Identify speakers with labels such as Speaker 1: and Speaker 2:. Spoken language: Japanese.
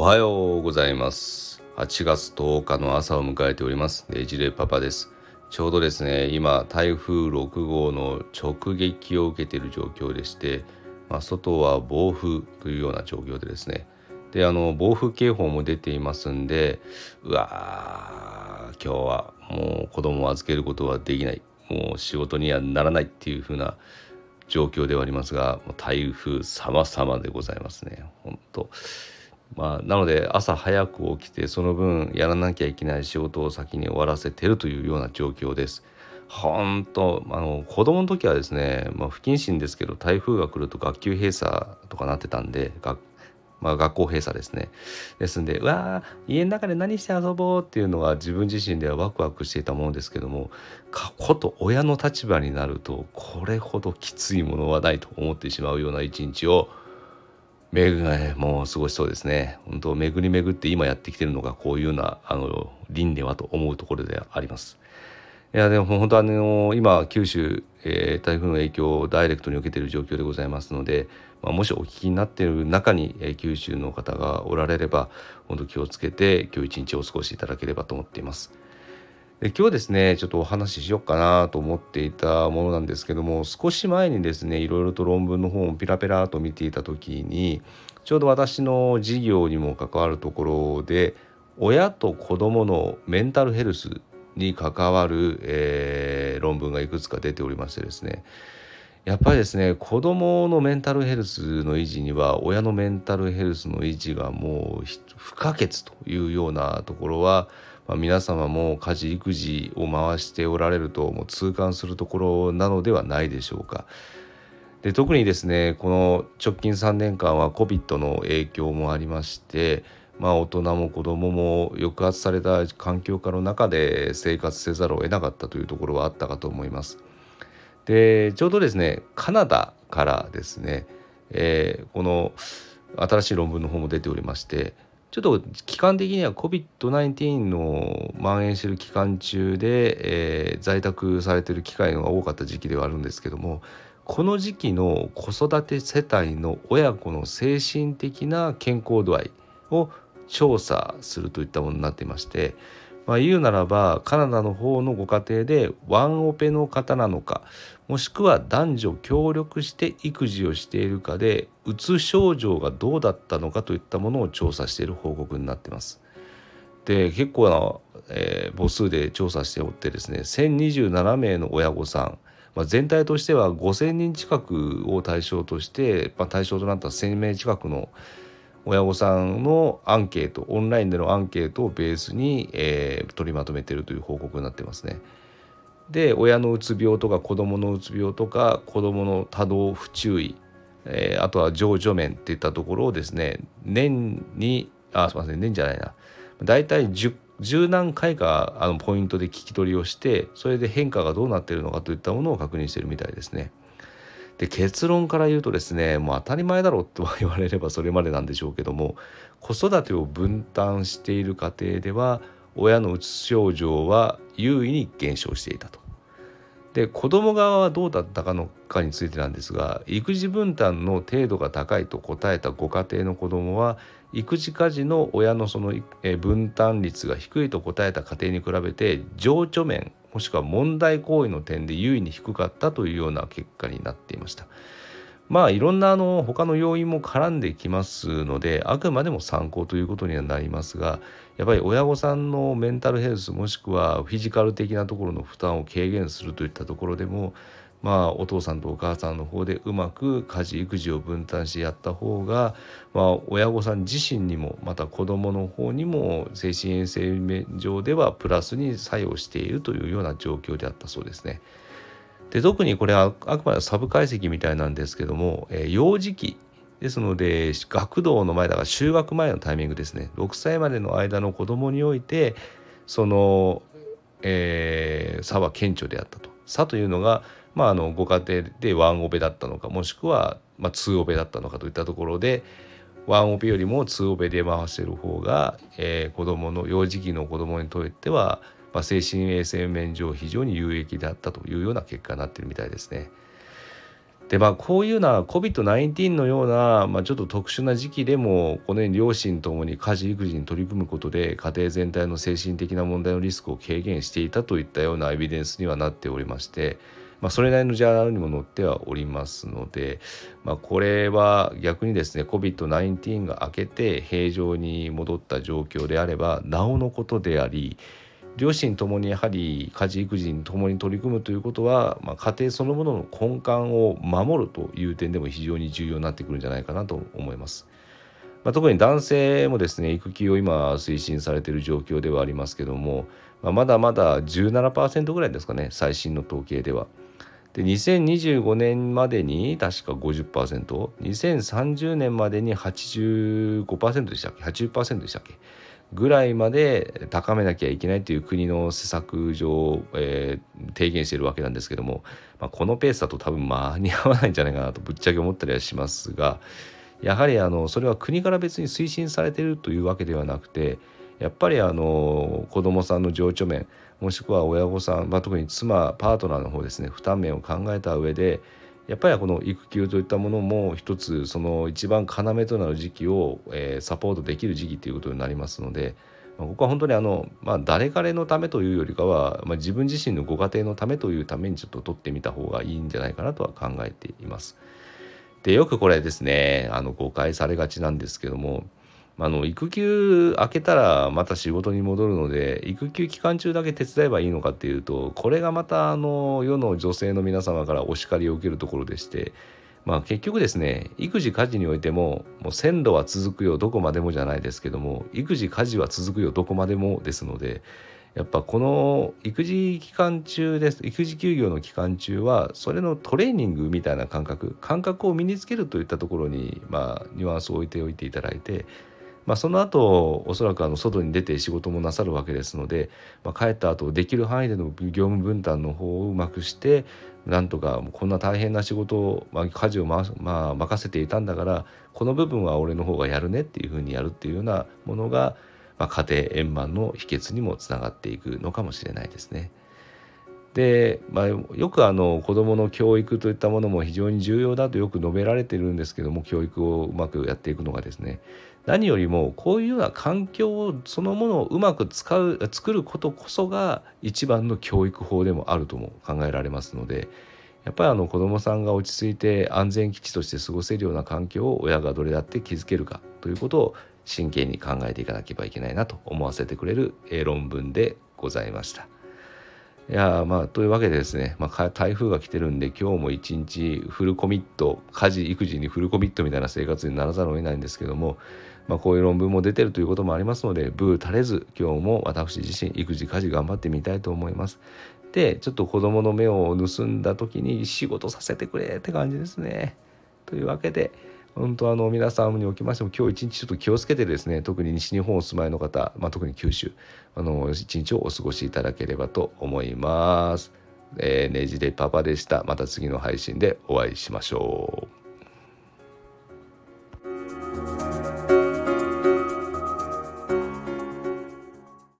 Speaker 1: おはようございます。8月10日の朝を迎えております。デジレパパです。ちょうどですね今台風6号の直撃を受けている状況でして、まあ、外は暴風というような状況でですね。であの暴風警報も出ていますんでうわー今日はもう子供を預けることはできない。もう仕事にはならないっていう風な状況ではありますが台風様々でございますね。本当まあ、なので朝早く起きてその分やらなきゃいけない仕事を先に終わらせてるというような状況です。本当あの子供の時はですね、まあ、不謹慎ですけど台風が来ると学級閉鎖とかなってたんで学,、まあ、学校閉鎖ですねですんでうわ家の中で何して遊ぼうっていうのは自分自身ではワクワクしていたものですけどもこと親の立場になるとこれほどきついものはないと思ってしまうような一日をめぐもう過ごしそうですね。本当巡り巡って今やってきてるのがこういうようなあの輪ではと思うところであります。いやでも本当あの今九州、えー、台風の影響をダイレクトに受けている状況でございますので、まあ、もしお聞きになっている中に、えー、九州の方がおられれば本当気をつけて今日一日お過ごしいただければと思っています。で今日ですねちょっとお話ししようかなと思っていたものなんですけども少し前にですねいろいろと論文の本をピラペラと見ていた時にちょうど私の事業にも関わるところで親と子どものメンタルヘルスに関わる、えー、論文がいくつか出ておりましてですねやっぱりですね子どものメンタルヘルスの維持には親のメンタルヘルスの維持がもう不可欠というようなところはまあ、皆様も家事育児を回しておられるともう痛感するところなのではないでしょうか。で特にですねこの直近3年間は COVID の影響もありましてまあ、大人も子どもも抑圧された環境下の中で生活せざるを得なかったというところはあったかと思います。でちょうどですねカナダからですね、えー、この新しい論文の方も出ておりましてちょっと期間的には COVID-19 の蔓延してる期間中で、えー、在宅されてる機会が多かった時期ではあるんですけどもこの時期の子育て世帯の親子の精神的な健康度合いを調査するといったものになっていまして、まあ、言うならばカナダの方のご家庭でワンオペの方なのかもしくは男女協力して育児をしているかでうつ症状がどうだったのかといったものを調査している報告になってます。で結構な、えー、母数で調査しておってですね1027名の親御さん、まあ、全体としては5,000人近くを対象として、まあ、対象となった1,000名近くの親御さんのアンケートオンラインでのアンケートをベースに、えー、取りまとめているという報告になってますね。で親のうつ病とか子どものうつ病とか子どもの多動不注意、えー、あとは情緒面っていったところをですね年にあすいません年じゃないな大体 10, 10何回かあのポイントで聞き取りをしてそれで変化がどうなっているのかといったものを確認しているみたいですね。で結論から言うとですねもう当たり前だろうと言われればそれまでなんでしょうけども子育てを分担している家庭では親のうつ症状は優位に減少していたと。で子供側はどうだったかのかについてなんですが育児分担の程度が高いと答えたご家庭の子どもは育児家事の親のその分担率が低いと答えた家庭に比べて情緒面もしくは問題行為の点で優位に低かったというような結果になっていました。まあいろんなあの他の要因も絡んできますのであくまでも参考ということにはなりますがやっぱり親御さんのメンタルヘルスもしくはフィジカル的なところの負担を軽減するといったところでもまあお父さんとお母さんの方でうまく家事育児を分担してやった方が、まあ、親御さん自身にもまた子どもの方にも精神衛生面上ではプラスに作用しているというような状況であったそうですね。で特にこれはあくまでサブ解析みたいなんですけども、えー、幼児期ですので学童の前だから就学前のタイミングですね6歳までの間の子供においてその、えー、差は顕著であったと。差というのが、まあ、あのご家庭でワンオペだったのかもしくは、まあ、ツーオペだったのかといったところでワンオペよりもツーオペで回してる方が、えー、子供の幼児期の子供にとってはまあ、精神衛生面上非常に有益であったというような結果になってるみたいですね。でまあこういうような COVID-19 のような、まあ、ちょっと特殊な時期でもこのように両親ともに家事育児に取り組むことで家庭全体の精神的な問題のリスクを軽減していたといったようなエビデンスにはなっておりまして、まあ、それなりのジャーナルにも載ってはおりますので、まあ、これは逆にですね COVID-19 が明けて平常に戻った状況であればなおのことであり両親ともにやはり家事育児に共に取り組むということは、まあ、家庭そのものの根幹を守るという点でも非常に重要になってくるんじゃないかなと思います。まあ、特に男性もですね育休を今推進されている状況ではありますけども、まあ、まだまだ17%ぐらいですかね最新の統計では。で2025年までに確か 50%2030 年までに85%でしたっけ？80%でしたっけ？ぐらいまで高めなきゃいけないという国の施策上、えー、提言しているわけなんですけども、まあ、このペースだと多分間に合わないんじゃないかなとぶっちゃけ思ったりはしますがやはりあのそれは国から別に推進されているというわけではなくてやっぱりあの子どもさんの情緒面もしくは親御さん、まあ、特に妻パートナーの方ですね負担面を考えた上でやっぱりこの育休といったものも一つその一番要となる時期を、え、サポートできる時期ということになりますので、ま、ここは本当にあの、まあ、誰彼のためというよりかは、まあ、自分自身のご家庭のためというためにちょっと取ってみた方がいいんじゃないかなとは考えています。でよくこれですねあの誤解されがちなんですけどもあの育休明けたらまた仕事に戻るので育休期間中だけ手伝えばいいのかっていうとこれがまたあの世の女性の皆様からお叱りを受けるところでしてまあ結局ですね育児家事においてももう鮮度は続くよどこまでもじゃないですけども育児家事は続くよどこまでもですのでやっぱこの育児期間中です育児休業の期間中はそれのトレーニングみたいな感覚感覚を身につけるといったところにまあニュアンスを置いておいていただいてまあ、その後おそらくあの外に出て仕事もなさるわけですので、まあ、帰った後できる範囲での業務分担の方をうまくしてなんとかこんな大変な仕事を、まあ、家事を、まあ、任せていたんだからこの部分は俺の方がやるねっていうふうにやるっていうようなものが、まあ、家庭円満の秘訣にもつながっていくのかもしれないですね。で、まあ、よくあの子どもの教育といったものも非常に重要だとよく述べられてるんですけども教育をうまくやっていくのがですね何よりもこういうような環境そのものをうまく使う作ることこそが一番の教育法でもあるとも考えられますのでやっぱりあの子どもさんが落ち着いて安全基地として過ごせるような環境を親がどれだって築けるかということを真剣に考えていかなければいけないなと思わせてくれる論文でございました。いやまあというわけでですね、まあ、台風が来てるんで今日も一日フルコミット家事育児にフルコミットみたいな生活にならざるを得ないんですけども、まあ、こういう論文も出てるということもありますのでブー垂れず今日も私自身育児家事頑張ってみたいと思います。でちょっと子供の目を盗んだ時に仕事させてくれって感じですね。というわけで本当あの皆さんにおきましても今日一日ちょっと気をつけてですね特に西日本お住まいの方、まあ、特に九州あの一日をお過ごしいただければと思います。えー、ねじでパパでした。また次の配信でお会いしましょう。